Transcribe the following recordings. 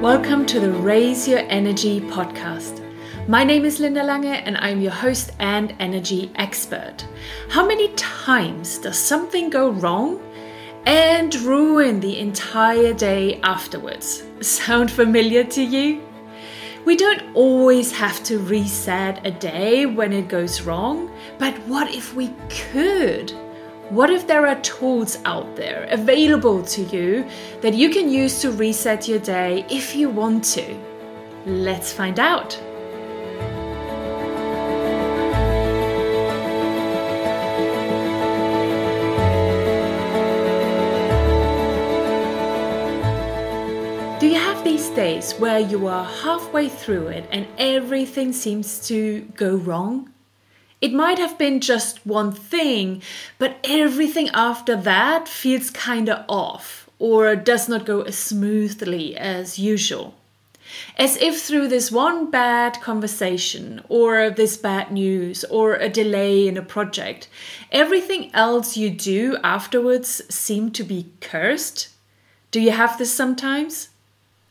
Welcome to the Raise Your Energy podcast. My name is Linda Lange and I'm your host and energy expert. How many times does something go wrong and ruin the entire day afterwards? Sound familiar to you? We don't always have to reset a day when it goes wrong, but what if we could? What if there are tools out there available to you that you can use to reset your day if you want to? Let's find out. Do you have these days where you are halfway through it and everything seems to go wrong? It might have been just one thing, but everything after that feels kinda off or does not go as smoothly as usual. As if through this one bad conversation, or this bad news, or a delay in a project, everything else you do afterwards seem to be cursed. Do you have this sometimes?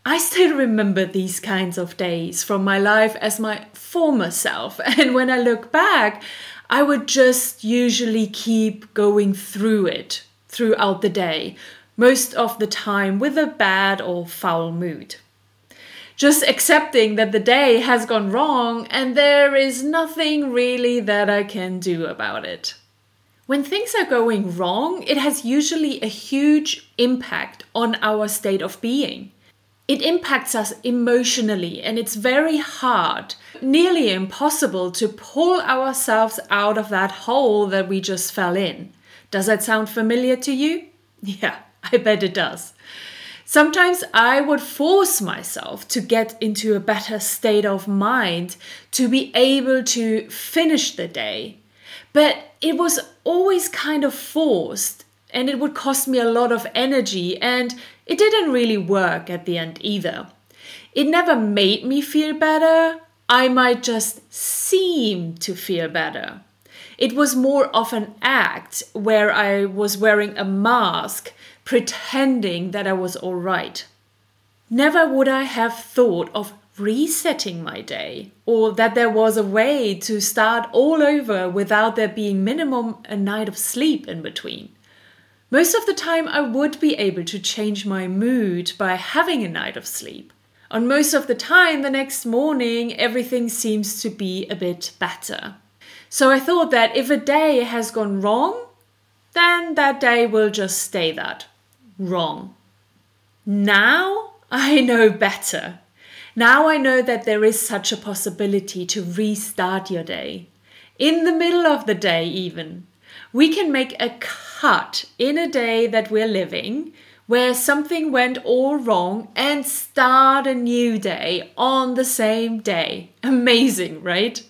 I still remember these kinds of days from my life as my former self. And when I look back, I would just usually keep going through it throughout the day, most of the time with a bad or foul mood. Just accepting that the day has gone wrong and there is nothing really that I can do about it. When things are going wrong, it has usually a huge impact on our state of being it impacts us emotionally and it's very hard, nearly impossible to pull ourselves out of that hole that we just fell in. Does that sound familiar to you? Yeah, I bet it does. Sometimes I would force myself to get into a better state of mind to be able to finish the day. But it was always kind of forced and it would cost me a lot of energy and it didn't really work at the end either. It never made me feel better. I might just seem to feel better. It was more of an act where I was wearing a mask, pretending that I was all right. Never would I have thought of resetting my day or that there was a way to start all over without there being minimum a night of sleep in between. Most of the time, I would be able to change my mood by having a night of sleep. On most of the time, the next morning, everything seems to be a bit better. So I thought that if a day has gone wrong, then that day will just stay that wrong. Now I know better. Now I know that there is such a possibility to restart your day. In the middle of the day, even. We can make a cut in a day that we're living where something went all wrong and start a new day on the same day. Amazing, right?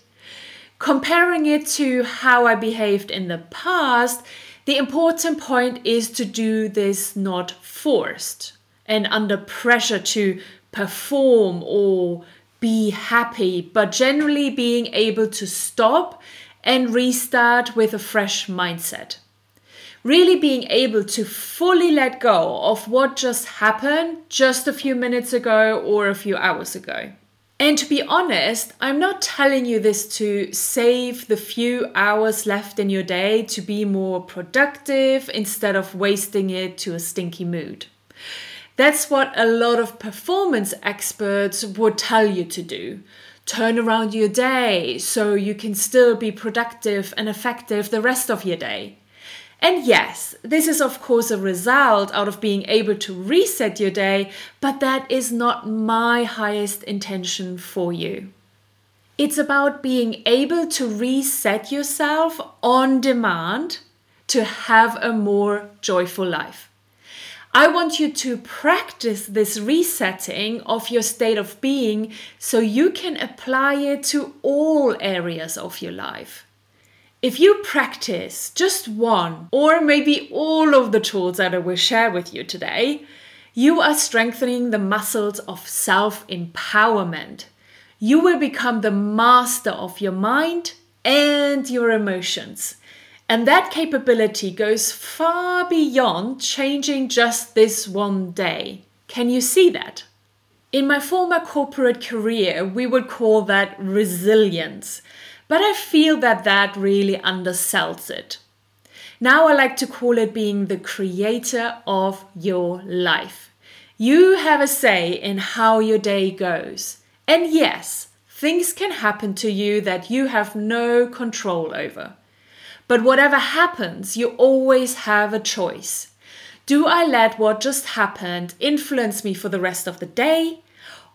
Comparing it to how I behaved in the past, the important point is to do this not forced and under pressure to perform or be happy, but generally being able to stop and restart with a fresh mindset really being able to fully let go of what just happened just a few minutes ago or a few hours ago. And to be honest, I'm not telling you this to save the few hours left in your day to be more productive instead of wasting it to a stinky mood. That's what a lot of performance experts would tell you to do. Turn around your day so you can still be productive and effective the rest of your day. And yes, this is of course a result out of being able to reset your day, but that is not my highest intention for you. It's about being able to reset yourself on demand to have a more joyful life. I want you to practice this resetting of your state of being so you can apply it to all areas of your life. If you practice just one or maybe all of the tools that I will share with you today, you are strengthening the muscles of self empowerment. You will become the master of your mind and your emotions. And that capability goes far beyond changing just this one day. Can you see that? In my former corporate career, we would call that resilience, but I feel that that really undersells it. Now I like to call it being the creator of your life. You have a say in how your day goes. And yes, things can happen to you that you have no control over. But whatever happens, you always have a choice. Do I let what just happened influence me for the rest of the day?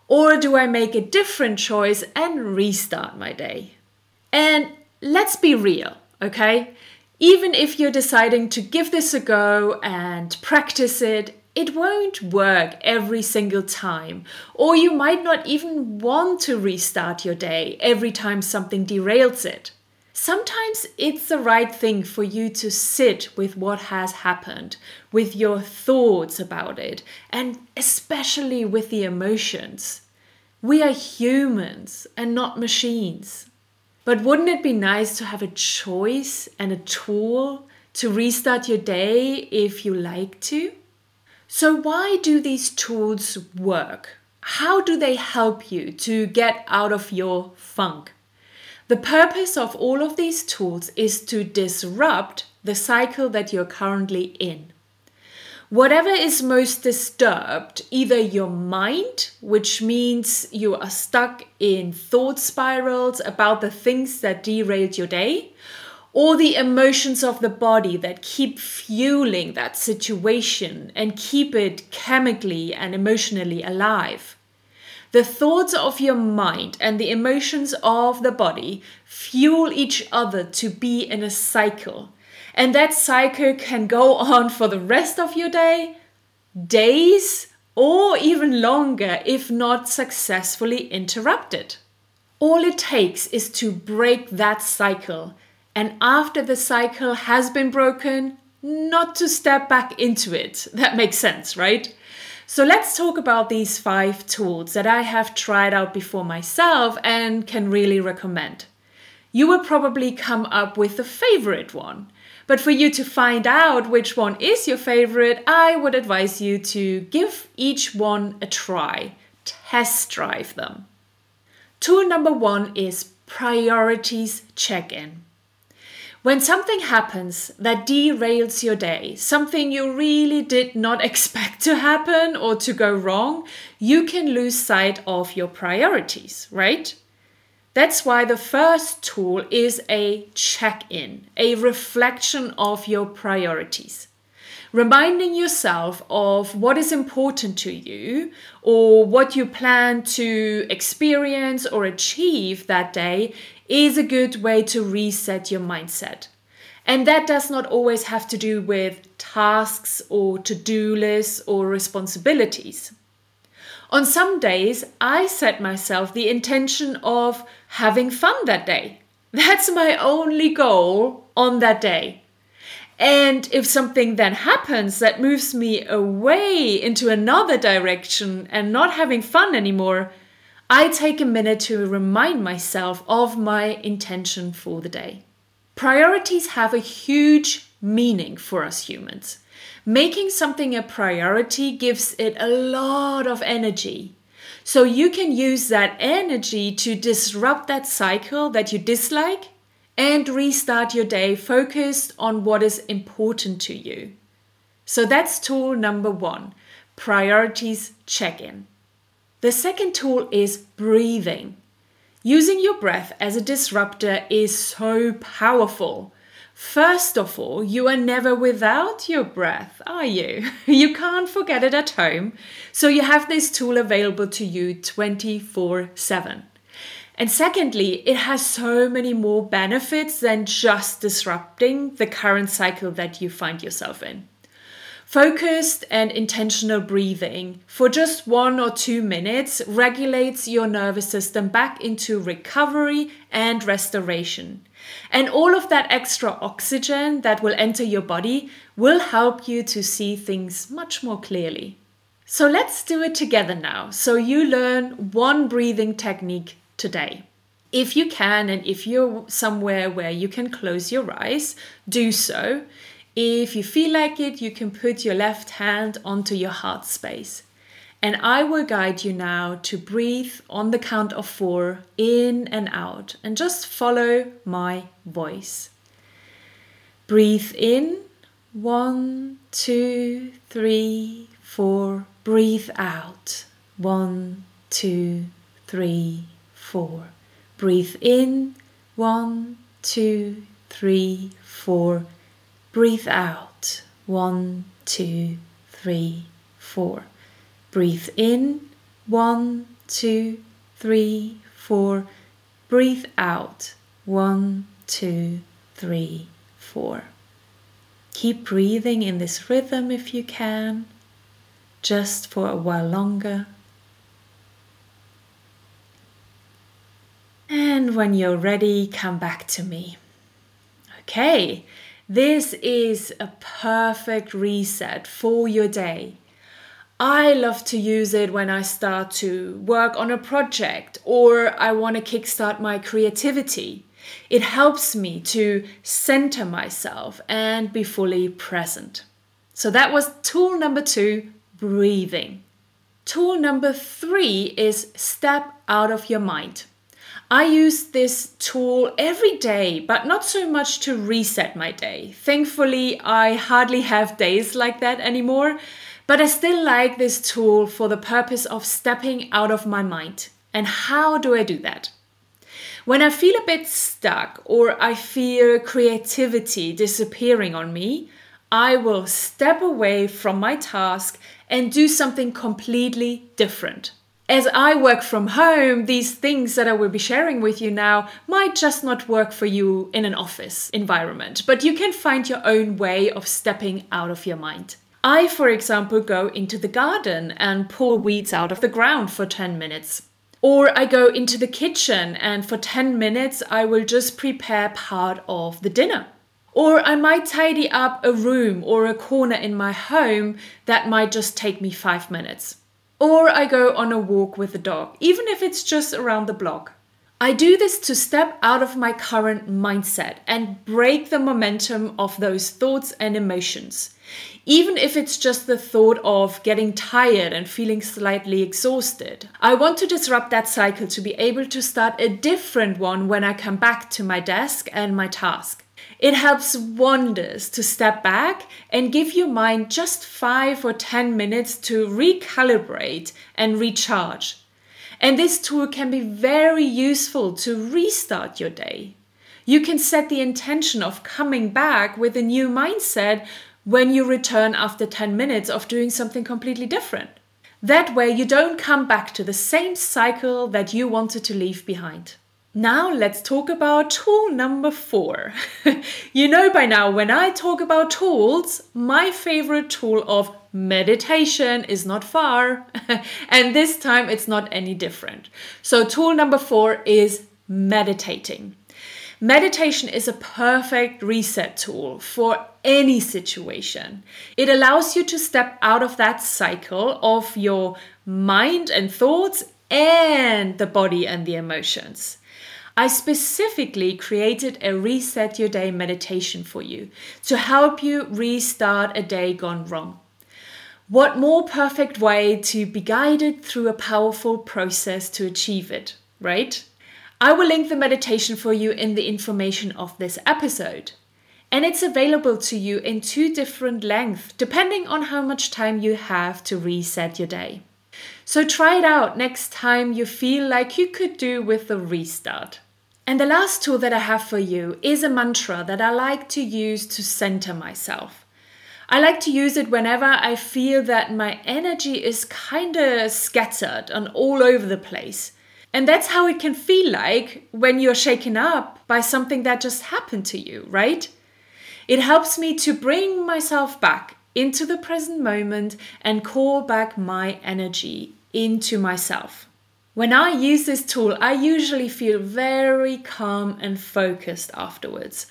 Or do I make a different choice and restart my day? And let's be real, okay? Even if you're deciding to give this a go and practice it, it won't work every single time. Or you might not even want to restart your day every time something derails it. Sometimes it's the right thing for you to sit with what has happened, with your thoughts about it, and especially with the emotions. We are humans and not machines. But wouldn't it be nice to have a choice and a tool to restart your day if you like to? So, why do these tools work? How do they help you to get out of your funk? The purpose of all of these tools is to disrupt the cycle that you're currently in. Whatever is most disturbed, either your mind, which means you are stuck in thought spirals about the things that derailed your day, or the emotions of the body that keep fueling that situation and keep it chemically and emotionally alive. The thoughts of your mind and the emotions of the body fuel each other to be in a cycle. And that cycle can go on for the rest of your day, days, or even longer if not successfully interrupted. All it takes is to break that cycle, and after the cycle has been broken, not to step back into it. That makes sense, right? So let's talk about these five tools that I have tried out before myself and can really recommend. You will probably come up with a favorite one. But for you to find out which one is your favorite, I would advise you to give each one a try, test drive them. Tool number one is priorities check in. When something happens that derails your day, something you really did not expect to happen or to go wrong, you can lose sight of your priorities, right? That's why the first tool is a check in, a reflection of your priorities. Reminding yourself of what is important to you or what you plan to experience or achieve that day is a good way to reset your mindset. And that does not always have to do with tasks or to do lists or responsibilities. On some days, I set myself the intention of having fun that day. That's my only goal on that day. And if something then happens that moves me away into another direction and not having fun anymore, I take a minute to remind myself of my intention for the day. Priorities have a huge meaning for us humans. Making something a priority gives it a lot of energy. So you can use that energy to disrupt that cycle that you dislike and restart your day focused on what is important to you. So that's tool number one priorities check in. The second tool is breathing. Using your breath as a disruptor is so powerful. First of all, you are never without your breath, are you? You can't forget it at home. So you have this tool available to you 24 7. And secondly, it has so many more benefits than just disrupting the current cycle that you find yourself in. Focused and intentional breathing for just one or two minutes regulates your nervous system back into recovery and restoration. And all of that extra oxygen that will enter your body will help you to see things much more clearly. So let's do it together now. So you learn one breathing technique today. If you can, and if you're somewhere where you can close your eyes, do so. If you feel like it, you can put your left hand onto your heart space. And I will guide you now to breathe on the count of four in and out and just follow my voice. Breathe in one, two, three, four. Breathe out one, two, three, four. Breathe in one, two, three, four. Breathe out one, two, three, four. Breathe in. One, two, three, four. Breathe out. One, two, three, four. Keep breathing in this rhythm if you can, just for a while longer. And when you're ready, come back to me. Okay, this is a perfect reset for your day. I love to use it when I start to work on a project or I want to kickstart my creativity. It helps me to center myself and be fully present. So that was tool number two breathing. Tool number three is step out of your mind. I use this tool every day, but not so much to reset my day. Thankfully, I hardly have days like that anymore. But I still like this tool for the purpose of stepping out of my mind. And how do I do that? When I feel a bit stuck or I feel creativity disappearing on me, I will step away from my task and do something completely different. As I work from home, these things that I will be sharing with you now might just not work for you in an office environment, but you can find your own way of stepping out of your mind. I, for example, go into the garden and pull weeds out of the ground for 10 minutes. Or I go into the kitchen and for 10 minutes I will just prepare part of the dinner. Or I might tidy up a room or a corner in my home that might just take me five minutes. Or I go on a walk with the dog, even if it's just around the block. I do this to step out of my current mindset and break the momentum of those thoughts and emotions even if it's just the thought of getting tired and feeling slightly exhausted. I want to disrupt that cycle to be able to start a different one when I come back to my desk and my task. It helps wonders to step back and give your mind just five or 10 minutes to recalibrate and recharge. And this tool can be very useful to restart your day. You can set the intention of coming back with a new mindset when you return after 10 minutes of doing something completely different. That way, you don't come back to the same cycle that you wanted to leave behind. Now, let's talk about tool number four. you know by now, when I talk about tools, my favorite tool of meditation is not far, and this time it's not any different. So, tool number four is meditating. Meditation is a perfect reset tool for any situation. It allows you to step out of that cycle of your mind and thoughts and the body and the emotions. I specifically created a Reset Your Day meditation for you to help you restart a day gone wrong. What more perfect way to be guided through a powerful process to achieve it, right? I will link the meditation for you in the information of this episode. And it's available to you in two different lengths, depending on how much time you have to reset your day. So try it out next time you feel like you could do with a restart. And the last tool that I have for you is a mantra that I like to use to center myself. I like to use it whenever I feel that my energy is kind of scattered and all over the place. And that's how it can feel like when you're shaken up by something that just happened to you, right? It helps me to bring myself back into the present moment and call back my energy into myself. When I use this tool, I usually feel very calm and focused afterwards.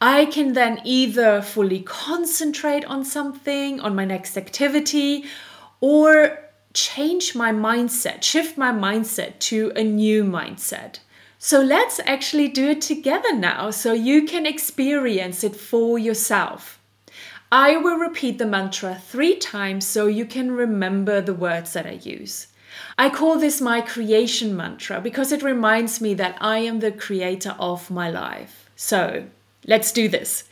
I can then either fully concentrate on something, on my next activity, or change my mindset, shift my mindset to a new mindset. So let's actually do it together now so you can experience it for yourself. I will repeat the mantra three times so you can remember the words that I use. I call this my creation mantra because it reminds me that I am the creator of my life. So let's do this.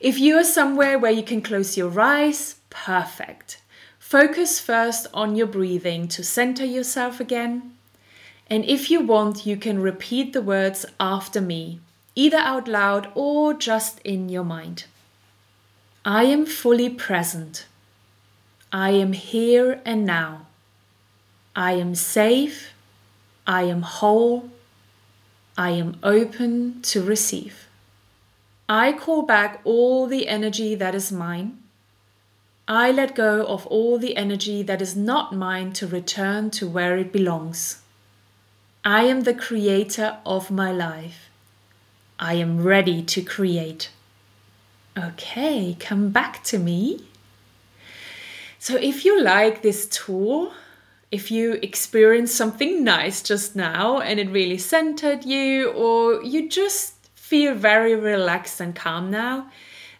If you are somewhere where you can close your eyes, perfect. Focus first on your breathing to center yourself again. And if you want, you can repeat the words after me, either out loud or just in your mind. I am fully present. I am here and now. I am safe. I am whole. I am open to receive. I call back all the energy that is mine. I let go of all the energy that is not mine to return to where it belongs. I am the creator of my life. I am ready to create. Okay, come back to me. So, if you like this tool, if you experienced something nice just now and it really centered you, or you just feel very relaxed and calm now,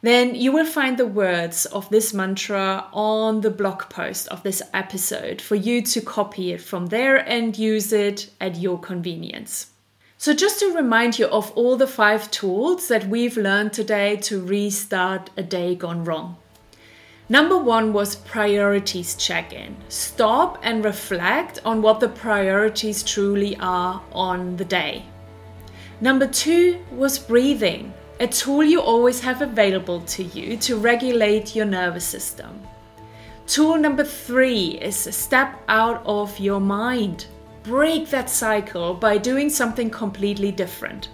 then you will find the words of this mantra on the blog post of this episode for you to copy it from there and use it at your convenience. So, just to remind you of all the five tools that we've learned today to restart a day gone wrong. Number one was priorities check in. Stop and reflect on what the priorities truly are on the day. Number two was breathing a tool you always have available to you to regulate your nervous system. Tool number three is step out of your mind. Break that cycle by doing something completely different.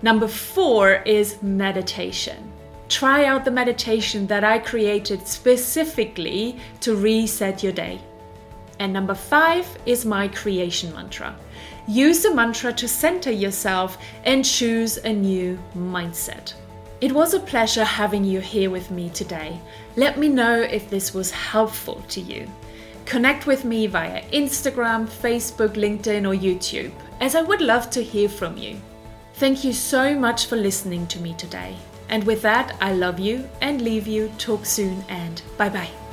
Number four is meditation. Try out the meditation that I created specifically to reset your day. And number five is my creation mantra. Use the mantra to center yourself and choose a new mindset. It was a pleasure having you here with me today. Let me know if this was helpful to you. Connect with me via Instagram, Facebook, LinkedIn, or YouTube, as I would love to hear from you. Thank you so much for listening to me today. And with that, I love you and leave you. Talk soon and bye bye.